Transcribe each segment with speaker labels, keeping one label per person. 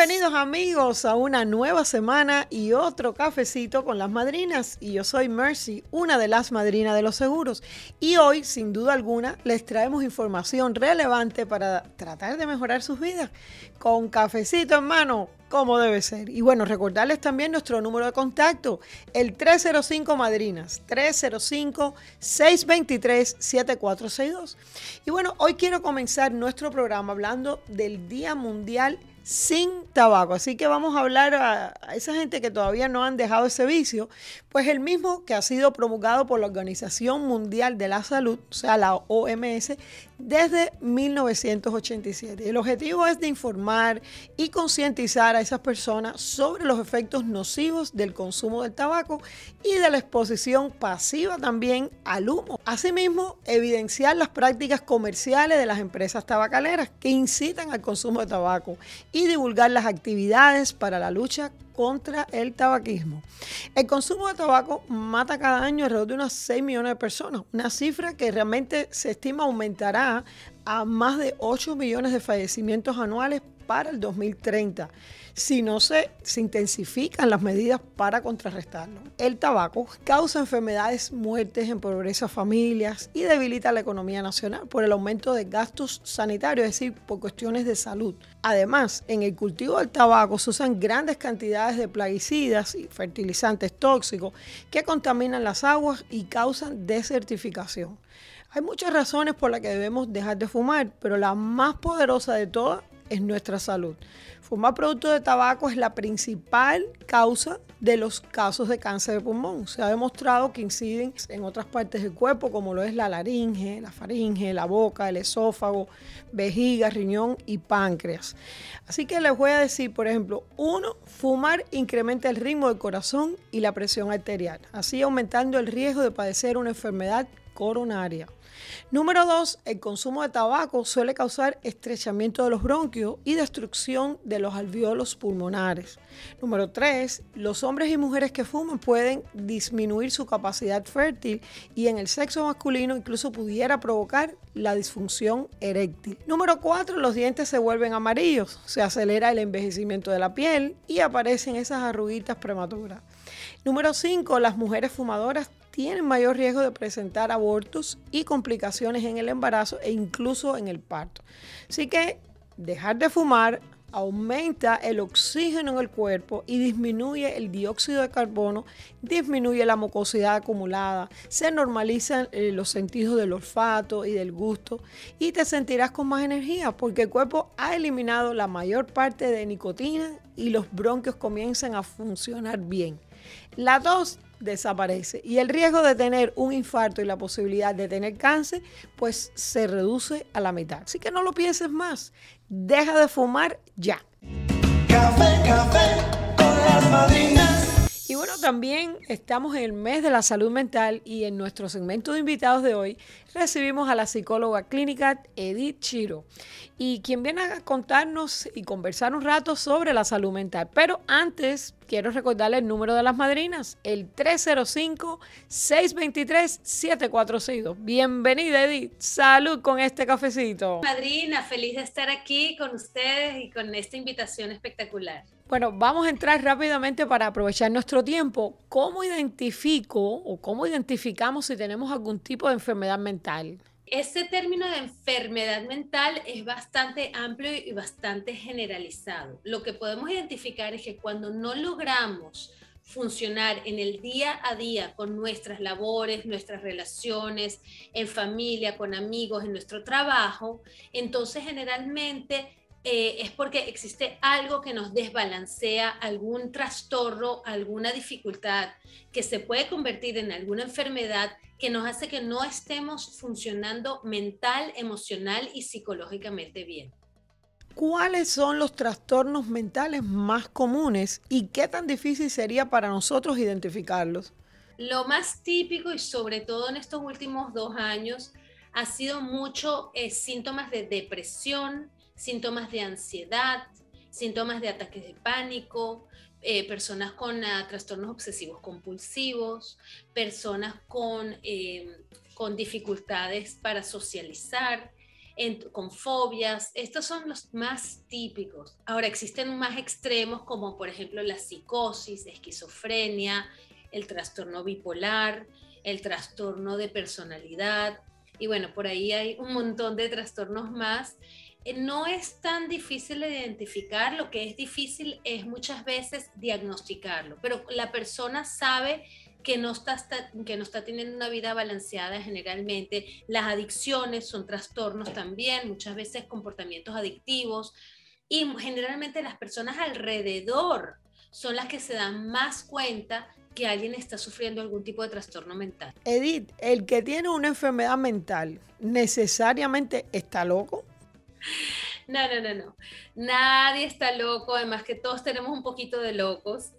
Speaker 1: Bienvenidos amigos a una nueva semana y otro cafecito con las madrinas. Y yo soy Mercy, una de las madrinas de los seguros. Y hoy, sin duda alguna, les traemos información relevante para tratar de mejorar sus vidas. Con cafecito en mano, como debe ser. Y bueno, recordarles también nuestro número de contacto, el 305 Madrinas, 305-623-7462. Y bueno, hoy quiero comenzar nuestro programa hablando del Día Mundial sin tabaco. Así que vamos a hablar a, esa gente que todavía no han dejado ese vicio, pues el mismo que ha sido promulgado por la Organización Mundial de la Salud, o sea, la OMS, desde 1987. El objetivo es de informar y concientizar a esas personas sobre los efectos nocivos del consumo del tabaco y de la exposición pasiva también al humo. Asimismo, evidenciar las prácticas comerciales de las empresas tabacaleras que incitan al consumo de tabaco y divulgar las actividades para la lucha contra el tabaquismo. El consumo de tabaco mata cada año alrededor de unas 6 millones de personas, una cifra que realmente se estima aumentará a más de 8 millones de fallecimientos anuales para el 2030 si no se, intensifican las medidas para contrarrestarlo. El tabaco causa enfermedades, muertes, empobrece a familias y debilita la economía nacional por el aumento de gastos sanitarios, es decir, por cuestiones de salud. Además, en el cultivo del tabaco se usan grandes cantidades de plaguicidas y fertilizantes tóxicos que contaminan las aguas y causan desertificación. Hay muchas razones por las que debemos dejar de fumar, pero la más poderosa de todas es nuestra salud. Fumar producto de tabaco es la principal causa de los casos de cáncer de pulmón. Se ha demostrado que inciden en otras partes del cuerpo, como lo es la laringe, la faringe, la boca, el esófago, vejiga, riñón y páncreas. Así que les voy a decir, por ejemplo, uno, fumar incrementa el ritmo del corazón y la presión arterial, así aumentando el riesgo de padecer una enfermedad coronaria. Número dos, el consumo de tabaco suele causar estrechamiento de los bronquios y destrucción de los alveolos pulmonares. Número tres, los hombres y mujeres que fuman pueden disminuir su capacidad fértil y en el sexo masculino incluso pudiera provocar la disfunción eréctil. Número cuatro, los dientes se vuelven amarillos, se acelera el envejecimiento de la piel y aparecen esas arruguitas prematuras. Número 5. Las mujeres fumadoras tienen mayor riesgo de presentar abortos y complicaciones en el embarazo e incluso en el parto. Así que dejar de fumar aumenta el oxígeno en el cuerpo y disminuye el dióxido de carbono, disminuye la mucosidad acumulada, se normalizan eh, los sentidos del olfato y del gusto y te sentirás con más energía porque el cuerpo ha eliminado la mayor parte de nicotina y los bronquios comienzan a funcionar bien. La tos desaparece. Y el riesgo de tener un infarto y la posibilidad de tener cáncer, pues se reduce a la mitad. Así que no lo pienses más. Deja de fumar ya. Café, café con las madrinas. Y bueno, también estamos en el mes de la salud mental y en nuestro segmento de invitados de hoy recibimos a la psicóloga clínica Edith Chiro y quien viene a contarnos y conversar un rato sobre la salud mental. Pero antes quiero recordarle el número de las madrinas, el 305-623-7462. Bienvenida Edith, salud con este cafecito.
Speaker 2: Madrina, feliz de estar aquí con ustedes y con esta invitación espectacular.
Speaker 1: Bueno, vamos a entrar rápidamente para aprovechar nuestro tiempo. ¿Cómo identifico o cómo identificamos si tenemos algún tipo de enfermedad mental?
Speaker 2: Este término de enfermedad mental es bastante amplio y bastante generalizado. Lo que podemos identificar es que cuando no logramos funcionar en el día a día con nuestras labores, nuestras relaciones, en familia, con amigos, en nuestro trabajo, entonces generalmente eh, es porque existe algo que nos desbalancea, algún trastorno, alguna dificultad que se puede convertir en alguna enfermedad que nos hace que no estemos funcionando mental, emocional y psicológicamente bien.
Speaker 1: ¿Cuáles son los trastornos mentales más comunes y qué tan difícil sería para nosotros identificarlos?
Speaker 2: Lo más típico y sobre todo en estos últimos dos años ha sido mucho eh, síntomas de depresión, síntomas de ansiedad, síntomas de ataques de pánico, eh, personas con ah, trastornos obsesivos compulsivos, personas con, eh, con dificultades para socializar, con fobias. Estos son los más típicos. Ahora existen más extremos como por ejemplo la psicosis, esquizofrenia, el trastorno bipolar, el trastorno de personalidad. Y bueno, por ahí hay un montón de trastornos más. Eh, no es tan difícil de identificar, lo que es difícil es muchas veces diagnosticarlo, pero la persona sabe que no está, que no está teniendo una vida balanceada generalmente. Las adicciones son trastornos también, muchas veces comportamientos adictivos y generalmente las personas alrededor son las que se dan más cuenta que alguien está sufriendo algún tipo de trastorno mental.
Speaker 1: Edith, el que tiene una enfermedad mental necesariamente está loco.
Speaker 2: No, no, no, no. Nadie está loco, además que todos tenemos un poquito de locos.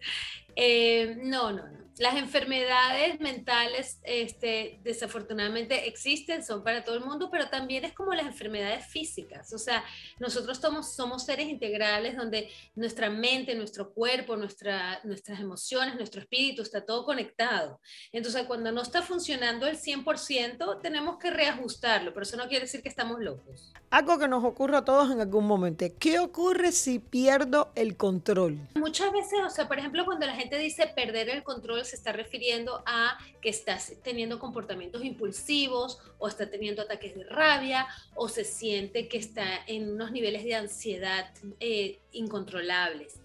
Speaker 2: Eh, no, no, no las enfermedades mentales, este, desafortunadamente existen, son para todo el mundo, pero también es como las enfermedades físicas. O sea, nosotros somos, somos seres integrales donde nuestra mente, nuestro cuerpo, nuestra, nuestras emociones, nuestro espíritu está todo conectado. Entonces, cuando no está funcionando el 100%, tenemos que reajustarlo, pero eso no quiere decir que estamos locos.
Speaker 1: Algo que nos ocurre a todos en algún momento. ¿Qué ocurre si pierdo el control?
Speaker 2: Muchas veces, o sea, por ejemplo, cuando la gente dice perder el control, se está refiriendo a que estás teniendo comportamientos impulsivos o está teniendo ataques de rabia o se siente que está en unos niveles de ansiedad eh, incontrolables.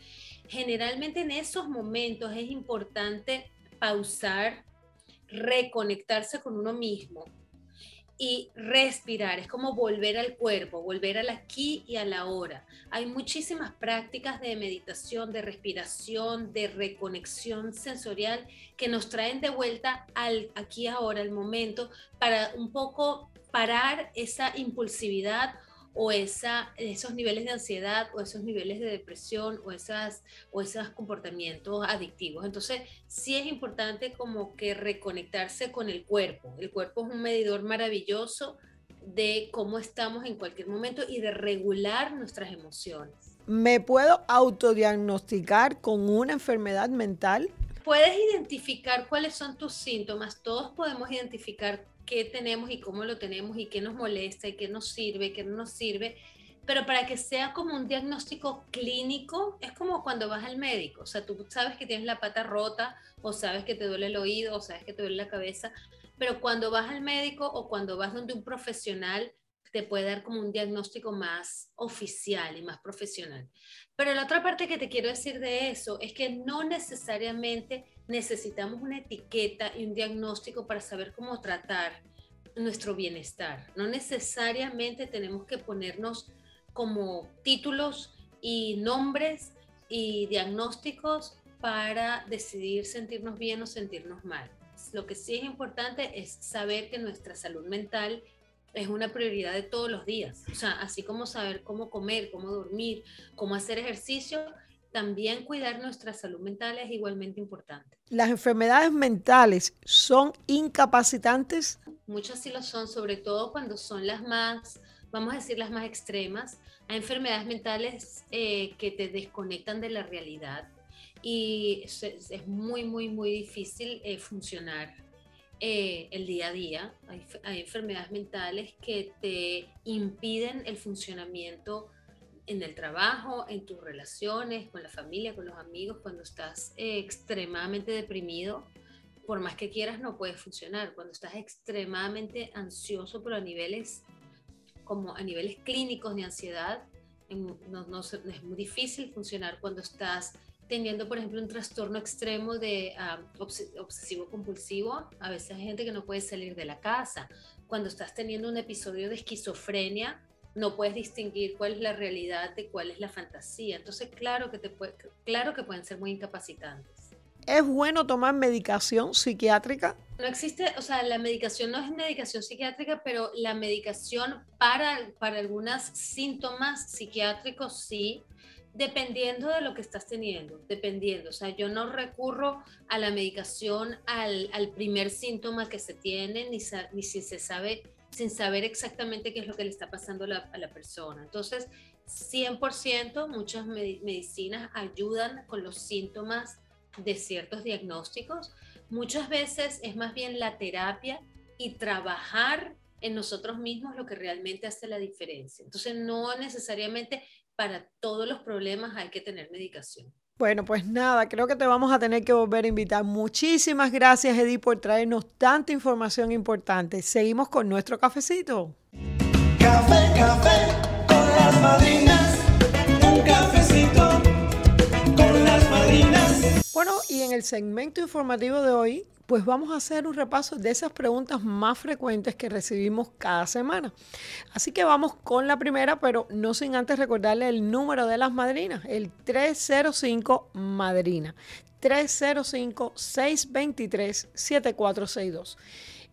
Speaker 2: Generalmente en esos momentos es importante pausar, reconectarse con uno mismo y respirar, es como volver al cuerpo, volver al aquí y a la hora. Hay muchísimas prácticas de meditación, de respiración, de reconexión sensorial que nos traen de vuelta al aquí ahora, al momento, para un poco parar esa impulsividad o esa, esos niveles de ansiedad o esos niveles de depresión o, esas, o esos comportamientos adictivos. Entonces, sí es importante como que reconectarse con el cuerpo. El cuerpo es un medidor maravilloso de cómo estamos en cualquier momento y de regular nuestras emociones.
Speaker 1: ¿Me puedo autodiagnosticar con una enfermedad mental?
Speaker 2: Puedes identificar cuáles son tus síntomas. Todos podemos identificar qué tenemos y cómo lo tenemos y qué nos molesta y qué nos sirve, qué no nos sirve. Pero para que sea como un diagnóstico clínico, es como cuando vas al médico. O sea, tú sabes que tienes la pata rota, o sabes que te duele el oído, o sabes que te duele la cabeza. Pero cuando vas al médico o cuando vas donde un profesional, te puede dar como un diagnóstico más oficial y más profesional. Pero la otra parte que te quiero decir de eso es que no necesariamente necesitamos una etiqueta y un diagnóstico para saber cómo tratar nuestro bienestar. No necesariamente tenemos que ponernos como títulos y nombres y diagnósticos para decidir sentirnos bien o sentirnos mal. Lo que sí es importante es saber que nuestra salud mental es una prioridad de todos los días. O sea, así como saber cómo comer, cómo dormir, cómo hacer ejercicio, también cuidar nuestra salud mental es igualmente importante.
Speaker 1: ¿Las enfermedades mentales son incapacitantes?
Speaker 2: Muchas sí lo son, sobre todo cuando son las más, vamos a decir, las más extremas. Hay enfermedades mentales eh, que te desconectan de la realidad y es, muy, muy, muy difícil eh, funcionar eh, el día a día. Hay, enfermedades mentales que te impiden el funcionamiento en el trabajo, en tus relaciones, con la familia, con los amigos, cuando estás eh, extremadamente deprimido, por más que quieras no puedes funcionar. Cuando estás extremadamente ansioso, pero a niveles como a niveles clínicos de ansiedad, no, es muy difícil funcionar cuando estás teniendo, por ejemplo, un trastorno extremo de ah, obsesivo compulsivo, a veces hay gente que no puede salir de la casa. Cuando estás teniendo un episodio de esquizofrenia, no puedes distinguir cuál es la realidad de cuál es la fantasía. Entonces, claro que, te puede, claro que pueden ser muy incapacitantes.
Speaker 1: ¿Es bueno tomar medicación psiquiátrica?
Speaker 2: No existe, o sea, la medicación no es medicación psiquiátrica, pero la medicación para, para algunos síntomas psiquiátricos sí dependiendo de lo que estás teniendo, dependiendo. O sea, yo no recurro a la medicación al, al primer síntoma que se tiene, ni, ni, si se sabe, sin saber exactamente qué es lo que le está pasando la, a la persona. Entonces, 100% muchas medicinas ayudan con los síntomas de ciertos diagnósticos. Muchas veces es más bien la terapia y trabajar en nosotros mismos lo que realmente hace la diferencia. Entonces, no necesariamente para todos los problemas hay que tener medicación.
Speaker 1: Bueno, pues nada, creo que te vamos a tener que volver a invitar. Muchísimas gracias, Edith, por traernos tanta información importante. Seguimos con nuestro cafecito. Café, café con las madrinas. Bueno, y en el segmento informativo de hoy pues vamos a hacer un repaso de esas preguntas más frecuentes que recibimos cada semana. Así que vamos con la primera, pero no sin antes recordarle el número de las madrinas, el 305 Madrina, 305-623-7462.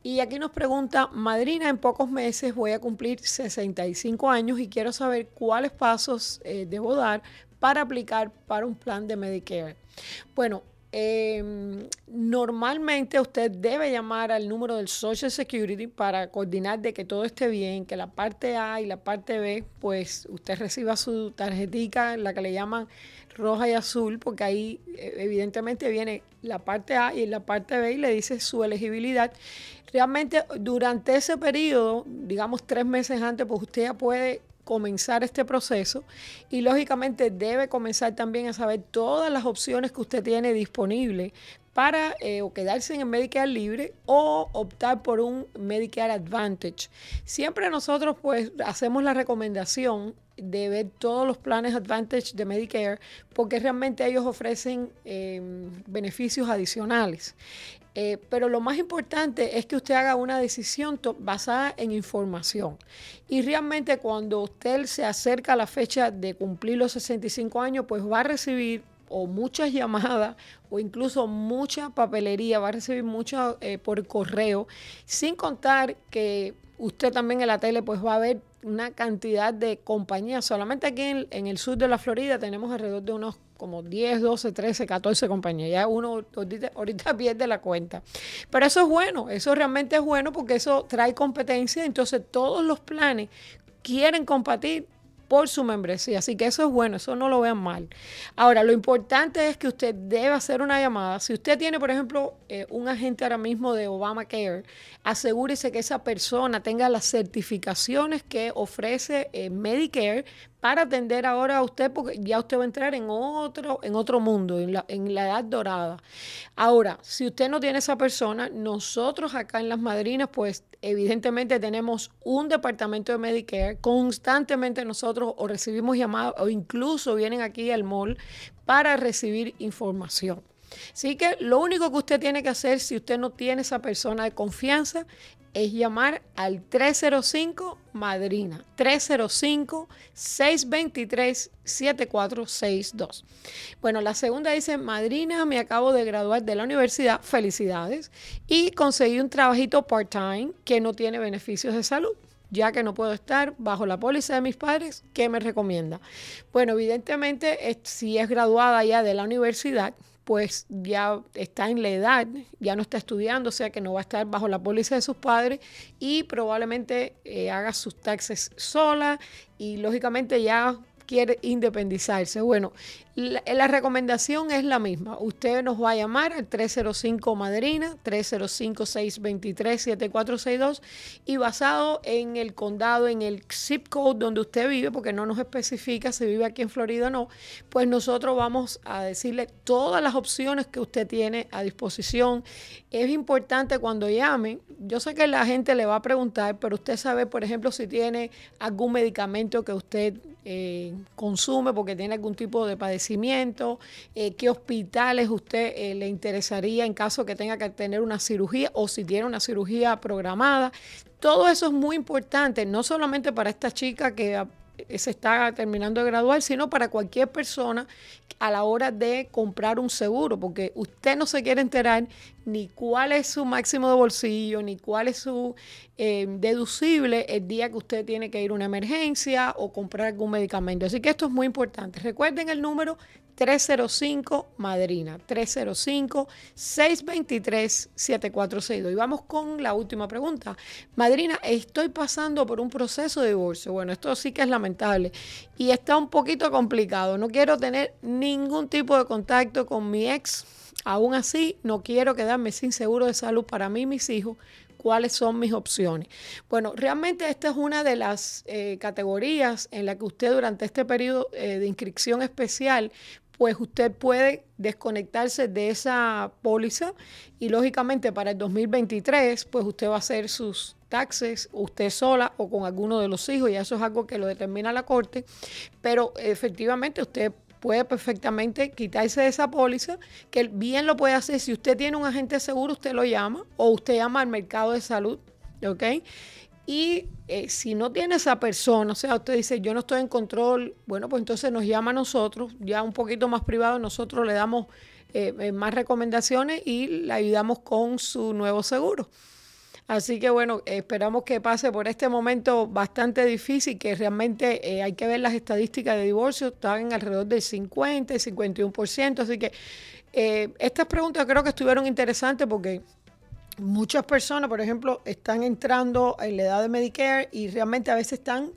Speaker 1: Y aquí nos pregunta, madrina, en pocos meses voy a cumplir 65 años y quiero saber cuáles pasos eh, debo dar para aplicar para un plan de Medicare. Bueno, Em, normalmente usted debe llamar al número del Social Security para coordinar de que todo esté bien, que la parte A y la parte B, pues usted reciba su tarjetita, la que le llaman roja y azul, porque ahí eh, evidentemente viene la parte A y la parte B y le dice su elegibilidad. Realmente durante ese periodo, digamos tres meses antes, pues usted ya puede comenzar este proceso y lógicamente debe comenzar también a saber todas las opciones que usted tiene disponible para eh, quedarse en el Medicare libre o optar por un Medicare Advantage. Siempre nosotros pues hacemos la recomendación de ver todos los planes Advantage de Medicare porque realmente ellos ofrecen em, beneficios adicionales. Eh, pero lo más importante es que usted haga una decisión basada en información. Y realmente cuando usted se acerca a la fecha de cumplir los 65 años, pues va a recibir o muchas llamadas o incluso mucha papelería, va a recibir mucho eh, por correo, sin contar que usted también en la tele pues va a ver una cantidad de compañías. Solamente aquí en, el sur de la Florida tenemos alrededor de unos como 10, 12, 13, 14 compañías. Ya uno ahorita, ahorita, pierde la cuenta. Pero eso es bueno, eso realmente es bueno porque eso trae competencia. Entonces todos los planes quieren compartir por su membresía. Así que eso es bueno, eso no lo vean mal. Ahora, lo importante es que usted debe hacer una llamada. Si usted tiene, por ejemplo, eh, un agente ahora mismo de Obamacare, asegúrese que esa persona tenga las certificaciones que ofrece eh, Medicare para atender ahora a usted, porque ya usted va a entrar en otro, en otro mundo, en la, en la edad dorada. Ahora, si usted no tiene esa persona, nosotros acá en Las Madrinas, pues evidentemente tenemos un departamento de Medicare, constantemente nosotros o recibimos llamadas o incluso vienen aquí al mall para recibir información. Así que lo único que usted tiene que hacer si usted no tiene esa persona de confianza es llamar al 305 Madrina, 305-623-7462. Bueno, la segunda dice, Madrina, me acabo de graduar de la universidad, felicidades, y conseguí un trabajito part-time que no tiene beneficios de salud ya que no puedo estar bajo la póliza de mis padres, ¿qué me recomienda? Bueno, evidentemente, si es graduada ya de la universidad, pues ya está en la edad, ya no está estudiando, o sea que no va a estar bajo la póliza de sus padres y probablemente eh, haga sus taxes sola y lógicamente ya quiere independizarse. Bueno, la, recomendación es la misma. Usted nos va a llamar al 305 Madrina, 305-623-7462 y basado en el condado, en el zip code donde usted vive, porque no nos especifica si vive aquí en Florida o no, pues nosotros vamos a decirle todas las opciones que usted tiene a disposición. Es importante cuando llame, yo sé que la gente le va a preguntar, pero usted sabe, por ejemplo, si tiene algún medicamento que usted eh, consume porque tiene algún tipo de padecimiento, eh, qué hospitales usted eh, le interesaría en caso que tenga que tener una cirugía o si tiene una cirugía programada. Todo eso es muy importante, no solamente para esta chica que se está terminando de graduar, sino para cualquier persona a la hora de comprar un seguro, porque usted no se quiere enterar ni cuál es su máximo de bolsillo, ni cuál es su eh, deducible el día que usted tiene que ir a una emergencia o comprar algún medicamento. Así que esto es muy importante. Recuerden el número 305 Madrina, 305-623-7462. Y vamos con la última pregunta. Madrina, estoy pasando por un proceso de divorcio. Bueno, esto sí que es lamentable y está un poquito complicado. No quiero tener ningún tipo de contacto con mi ex. Aún así, no quiero quedarme sin seguro de salud para mí y mis hijos. Cuáles son mis opciones. Bueno, realmente esta es una de las eh, categorías en la que usted durante este periodo eh, de inscripción especial pues usted puede desconectarse de esa póliza y lógicamente para el 2023 pues usted va a hacer sus taxes usted sola o con alguno de los hijos. Y eso es algo que lo determina la corte, pero efectivamente usted puede perfectamente quitarse de esa póliza, que bien lo puede hacer si usted tiene un agente seguro, usted lo llama o usted llama al mercado de salud, ¿ok? Y eh, si no tiene esa persona, o sea, usted dice, yo no estoy en control, bueno, pues entonces nos llama a nosotros, ya un poquito más privado, nosotros le damos eh, eh, más recomendaciones y le ayudamos con su nuevo seguro. Así que bueno, esperamos que pase por este momento bastante difícil, que realmente hay que ver las estadísticas de divorcio, están alrededor del 50 y 51%, así que estas preguntas creo que estuvieron interesantes porque muchas personas, por ejemplo, están entrando en la edad de Medicare y realmente a veces están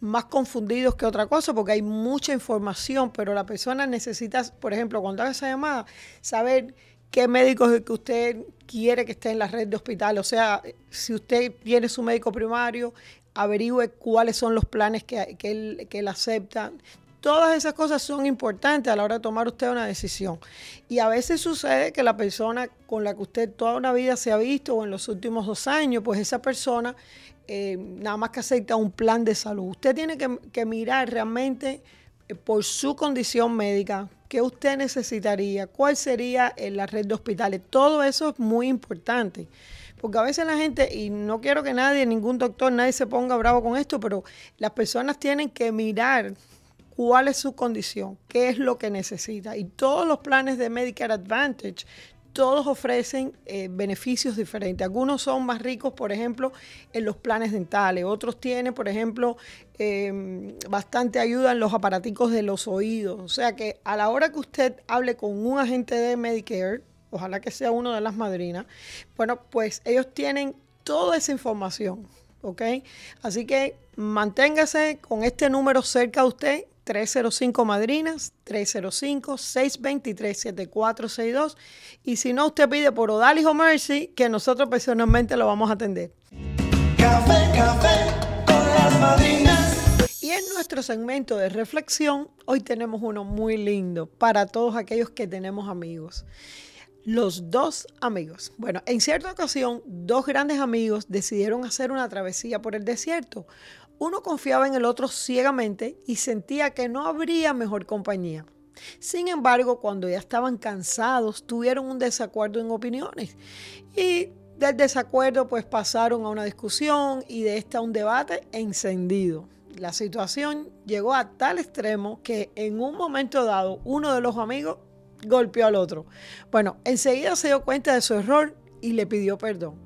Speaker 1: más confundidos que otra cosa porque hay mucha información, pero la persona necesita, por ejemplo, cuando haga esa llamada, saber qué médico es el que usted quiere que esté en la red de hospital. O sea, si usted tiene su médico primario, averigüe cuáles son los planes que, que, él, que él acepta. Todas esas cosas son importantes a la hora de tomar usted una decisión. Y a veces sucede que la persona con la que usted toda una vida se ha visto o en los últimos dos años, pues esa persona eh, nada más que acepta un plan de salud. Usted tiene que, mirar realmente eh, por su condición médica, qué usted necesitaría, cuál sería en la red de hospitales. Todo eso es muy importante. Porque a veces la gente, y no quiero que nadie, ningún doctor, nadie se ponga bravo con esto, pero las personas tienen que mirar cuál es su condición, qué es lo que necesita. Y todos los planes de Medicare Advantage, todos ofrecen eh, beneficios diferentes. Algunos son más ricos, por ejemplo, en los planes dentales. Otros tienen, por ejemplo, em, bastante ayuda en los aparaticos de los oídos. O sea que a la hora que usted hable con un agente de Medicare, ojalá que sea uno de las madrinas, bueno, pues ellos tienen toda esa información. ¿Ok? Así que manténgase con este número cerca de usted 305 Madrinas, 305-623-7462. Y si no, usted pide por Odalis o Mercy, que nosotros personalmente lo vamos a atender. Café, café con las madrinas. Y en nuestro segmento de reflexión, hoy tenemos uno muy lindo para todos aquellos que tenemos amigos. Los dos amigos. Bueno, en cierta ocasión, dos grandes amigos decidieron hacer una travesía por el desierto. Uno confiaba en el otro ciegamente y sentía que no habría mejor compañía. Sin embargo, cuando ya estaban cansados, tuvieron un desacuerdo en opiniones y del desacuerdo pues pasaron a una discusión y de esta a un debate encendido. La situación llegó a tal extremo que en un momento dado uno de los amigos golpeó al otro. Bueno, enseguida se dio cuenta de su error y le pidió perdón.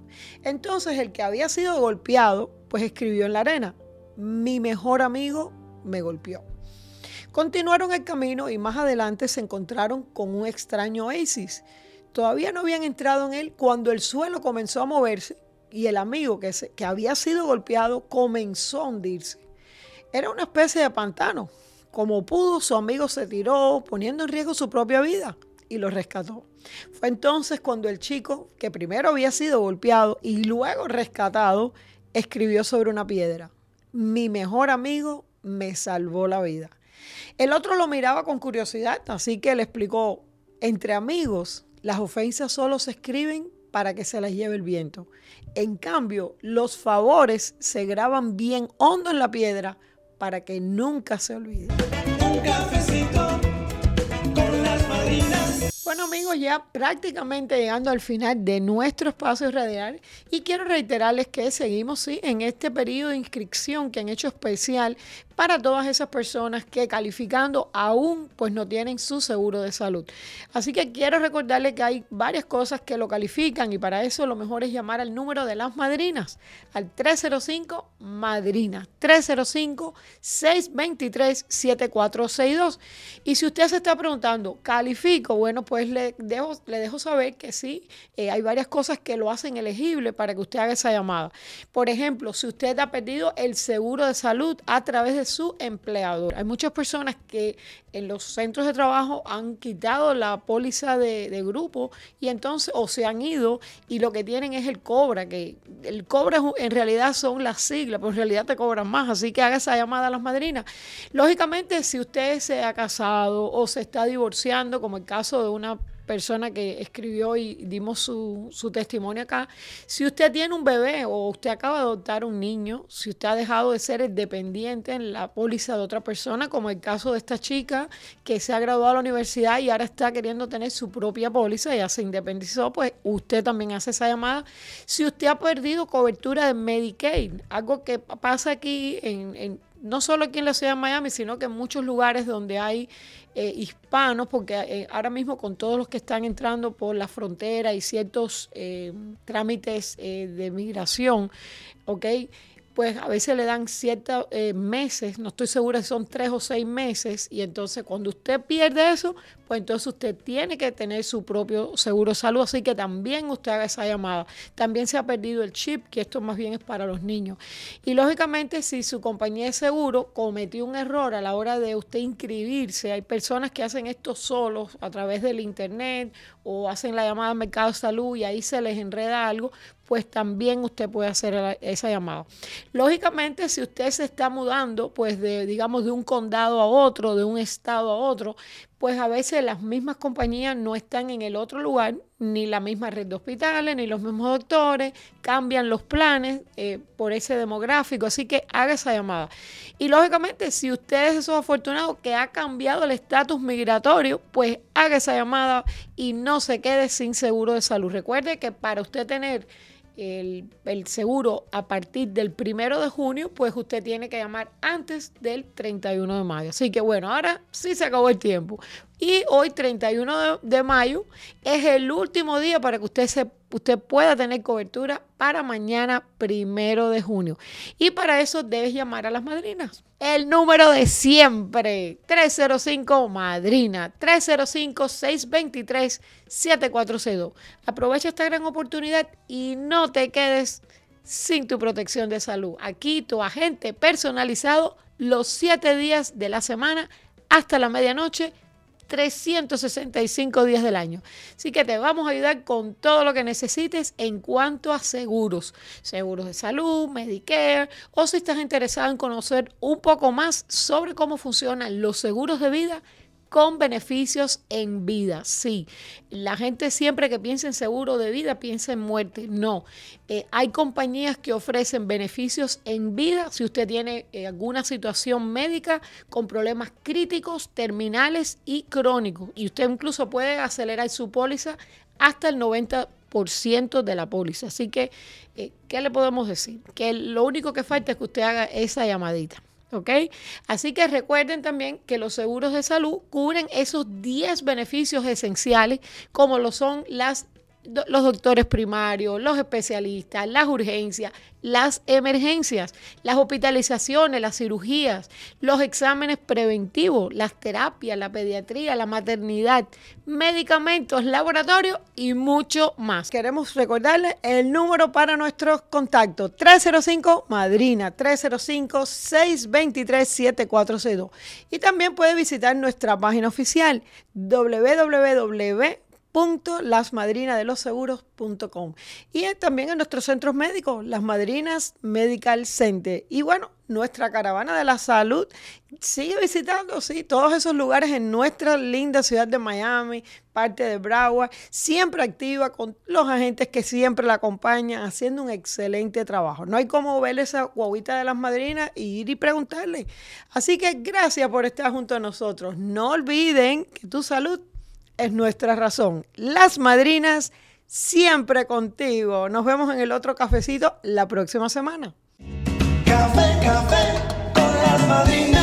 Speaker 1: Entonces el que había sido golpeado pues escribió en la arena, mi mejor amigo me golpeó. Continuaron el camino y más adelante se encontraron con un extraño oasis. Todavía no habían entrado en él cuando el suelo comenzó a moverse y el amigo que, que había sido golpeado comenzó a hundirse. Era una especie de pantano. Como pudo, su amigo se tiró, poniendo en riesgo su propia vida, y lo rescató. Fue entonces cuando el chico, que primero había sido golpeado y luego rescatado, escribió sobre una piedra, mi mejor amigo me salvó la vida. El otro lo miraba con curiosidad, así que le explicó, entre amigos, las ofensas solo se escriben para que se las lleve el viento. En cambio, los favores se graban bien hondo en la piedra para que nunca se olviden. Bueno amigos, ya prácticamente llegando al final de nuestro espacio radial y quiero reiterarles que seguimos ¿sí? en este periodo de inscripción que han hecho especial para todas esas personas que calificando aún pues no tienen su seguro de salud. Así que quiero recordarles que hay varias cosas que lo califican y para eso lo mejor es llamar al número de las madrinas, al 305 Madrina, 305 623 7462. Y si usted se está preguntando, ¿califico? Bueno, pues le dejo, le dejo saber que sí, eh, hay varias cosas que lo hacen elegible para que usted haga esa llamada. Por ejemplo, si usted ha perdido el seguro de salud a través de su empleador. Hay muchas personas que en los centros de trabajo han quitado la póliza de, grupo y entonces, o se han ido y lo que tienen es el cobra, que el cobra en realidad son las siglas, pero en realidad te cobran más, así que haga esa llamada a las madrinas. Lógicamente, si usted se ha casado o se está divorciando, como el caso de una persona que escribió y dimos su, su, testimonio acá, si usted tiene un bebé o usted acaba de adoptar un niño, si usted ha dejado de ser el dependiente en la póliza de otra persona, como el caso de esta chica que se ha graduado a la universidad y ahora está queriendo tener su propia póliza, ya se independizó, pues usted también hace esa llamada. Si usted ha perdido cobertura de Medicaid, algo que pasa aquí en, en no solo aquí en la ciudad de Miami, sino que en muchos lugares donde hay eh, hispanos, porque eh, ahora mismo con todos los que están entrando por la frontera y ciertos eh, trámites de migración, ¿ok? Pues a veces le dan ciertos meses, no estoy segura si son tres o seis meses, y entonces cuando usted pierde eso, pues entonces usted tiene que tener su propio seguro salud, así que también usted haga esa llamada. También se ha perdido el chip, que esto más bien es para los niños. Y lógicamente, si su compañía de seguro cometió un error a la hora de usted inscribirse, hay personas que hacen esto solos a través del internet o hacen la llamada al mercado de salud y ahí se les enreda algo, pues también usted puede hacer esa llamada. Lógicamente, si usted se está mudando, pues de, digamos, de un condado a otro, de un estado a otro, pues a veces las mismas compañías no están en el otro lugar, ni la misma red de hospitales, ni los mismos doctores, cambian los planes eh, por ese demográfico, así que haga esa llamada. Y lógicamente, si usted es esos afortunados que ha cambiado el estatus migratorio, pues haga esa llamada y no se quede sin seguro de salud. Recuerde que para usted tener el, seguro a partir del primero de junio, pues usted tiene que llamar antes del 31 de mayo. Así que bueno, ahora sí se acabó el tiempo. Y hoy, 31 de, mayo, es el último día para que usted, se, usted pueda tener cobertura para mañana, primero de junio. Y para eso debes llamar a las madrinas. El número de siempre, 305 Madrina, 305-623-7462. Aprovecha esta gran oportunidad y no te quedes sin tu protección de salud. Aquí tu agente personalizado los siete días de la semana hasta la medianoche 365 días del año. Así que te vamos a ayudar con todo lo que necesites en cuanto a seguros. Seguros de salud, Medicare, o si estás interesado en conocer un poco más sobre cómo funcionan los seguros de vida con beneficios en vida. Sí, la gente siempre que piensa en seguro de vida piensa en muerte. No, eh, hay compañías que ofrecen beneficios en vida si usted tiene eh, alguna situación médica con problemas críticos, terminales y crónicos. Y usted incluso puede acelerar su póliza hasta el 90% de la póliza. Así que, eh, ¿qué le podemos decir? Que lo único que falta es que usted haga esa llamadita. ¿Ok? Así que recuerden también que los seguros de salud cubren esos 10 beneficios esenciales como lo son las los doctores primarios, los especialistas, las urgencias, las emergencias, las hospitalizaciones, las cirugías, los exámenes preventivos, las terapias, la pediatría, la maternidad, medicamentos, laboratorios y mucho más. Queremos recordarles el número para nuestros contactos 305 Madrina 305 623 7462 y también puede visitar nuestra página oficial www seguros.com y también en nuestros centros médicos, las Madrinas Medical Center. Y bueno, nuestra caravana de la salud sigue visitando, sí, todos esos lugares en nuestra linda ciudad de Miami, parte de Broward, siempre activa con los agentes que siempre la acompañan, haciendo un excelente trabajo. No hay como ver esa guaguita de las madrinas y ir y preguntarle. Así que gracias por estar junto a nosotros. No olviden que tu salud es nuestra razón. Las madrinas siempre contigo. Nos vemos en el otro cafecito la próxima semana. Café, café con las madrinas.